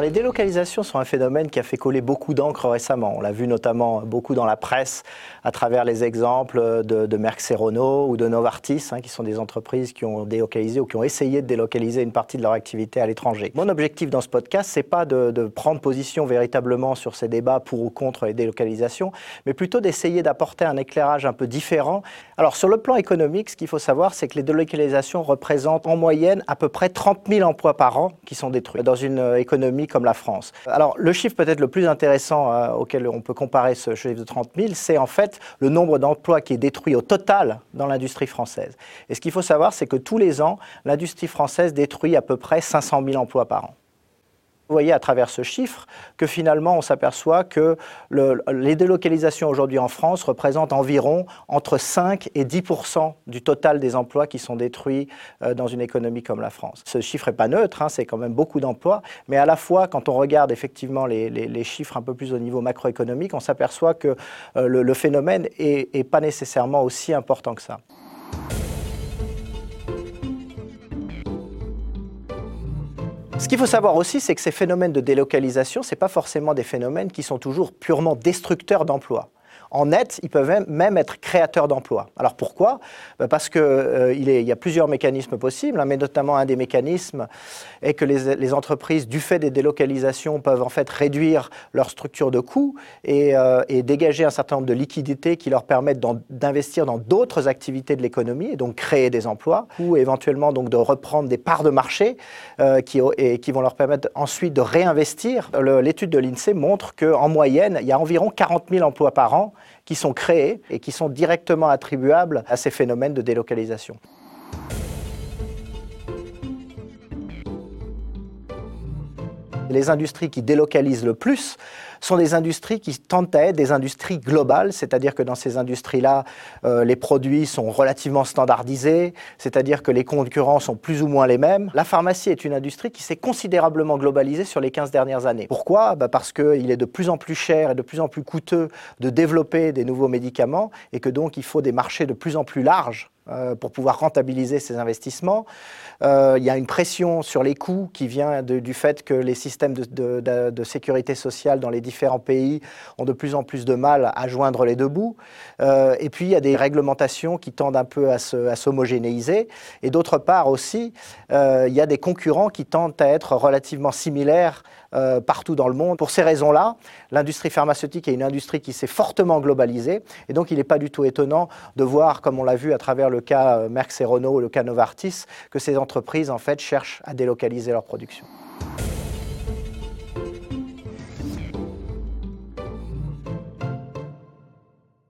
Les délocalisations sont un phénomène qui a fait coller beaucoup d'encre récemment. On l'a vu notamment beaucoup dans la presse à travers les exemples de, de Merck Serono ou de Novartis, hein, qui sont des entreprises qui ont délocalisé ou qui ont essayé de délocaliser une partie de leur activité à l'étranger. Mon objectif dans ce podcast, c'est pas de, de, prendre position véritablement sur ces débats pour ou contre les délocalisations, mais plutôt d'essayer d'apporter un éclairage un peu différent. Alors sur le plan économique, ce qu'il faut savoir, c'est que les délocalisations représentent en moyenne à peu près 30 000 emplois par an qui sont détruits dans une économie comme la France. Alors, le chiffre peut-être le plus intéressant euh, auquel on peut comparer ce chiffre de 30 000, c'est en fait le nombre d'emplois qui est détruit au total dans l'industrie française. Et ce qu'il faut savoir, c'est que tous les ans, l'industrie française détruit à peu près 500 000 emplois par an. Vous voyez à travers ce chiffre que finalement on s'aperçoit que le, les délocalisations aujourd'hui en France représentent environ entre 5 et 10 du total des emplois qui sont détruits euh, dans une économie comme la France. Ce chiffre n'est pas neutre, hein, c'est quand même beaucoup d'emplois, mais à la fois quand on regarde effectivement les, chiffres un peu plus au niveau macroéconomique, on s'aperçoit que euh, le, le, phénomène n'est pas nécessairement aussi important que ça. Ce qu'il faut savoir aussi, c'est que ces phénomènes de délocalisation, ce pas forcément des phénomènes qui sont toujours purement destructeurs d'emplois. En net, ils peuvent même être créateurs d'emplois. Alors pourquoi? Ben, Parce qu'il euh, y a plusieurs mécanismes possibles, hein, mais notamment un des mécanismes est que les, entreprises, du fait des délocalisations, peuvent en fait réduire leur structure de coûts et, euh, dégager un certain nombre de liquidités qui leur permettent d'investir dans d'autres activités de l'économie et donc créer des emplois, ou éventuellement donc de reprendre des parts de marché euh, qui vont leur permettre ensuite de réinvestir. L'étude de l'INSEE montre qu'en moyenne, il y a environ 40 000 emplois par an qui sont créés et qui sont directement attribuables à ces phénomènes de délocalisation. Les industries qui délocalisent le plus sont des industries qui tendent à être des industries globales, c'est-à-dire que dans ces industries-là, euh, les produits sont relativement standardisés, c'est-à-dire que les concurrents sont plus ou moins les mêmes. La pharmacie est une industrie qui s'est considérablement globalisée sur les 15 dernières années. Pourquoi? Bah Parce qu'il est de plus en plus cher et de plus en plus coûteux de développer des nouveaux médicaments et que donc il faut des marchés de plus en plus larges euh, pour pouvoir rentabiliser ces investissements. Euh, il y a une pression sur les coûts qui vient du fait que les systèmes de, sécurité sociale dans les différents pays ont de plus en plus de mal à joindre les deux bouts. Euh, et puis il y a des réglementations qui tendent un peu à s'homogénéiser. Et d'autre part aussi, euh, il y a des concurrents qui tendent à être relativement similaires euh, partout dans le monde. Pour ces raisons-là, l'industrie pharmaceutique est une industrie qui s'est fortement globalisée. Et donc il n'est pas du tout étonnant de voir, comme on l'a vu à travers le cas Merck Serono ou le cas Novartis, que ces entreprises en fait cherchent à délocaliser leur production.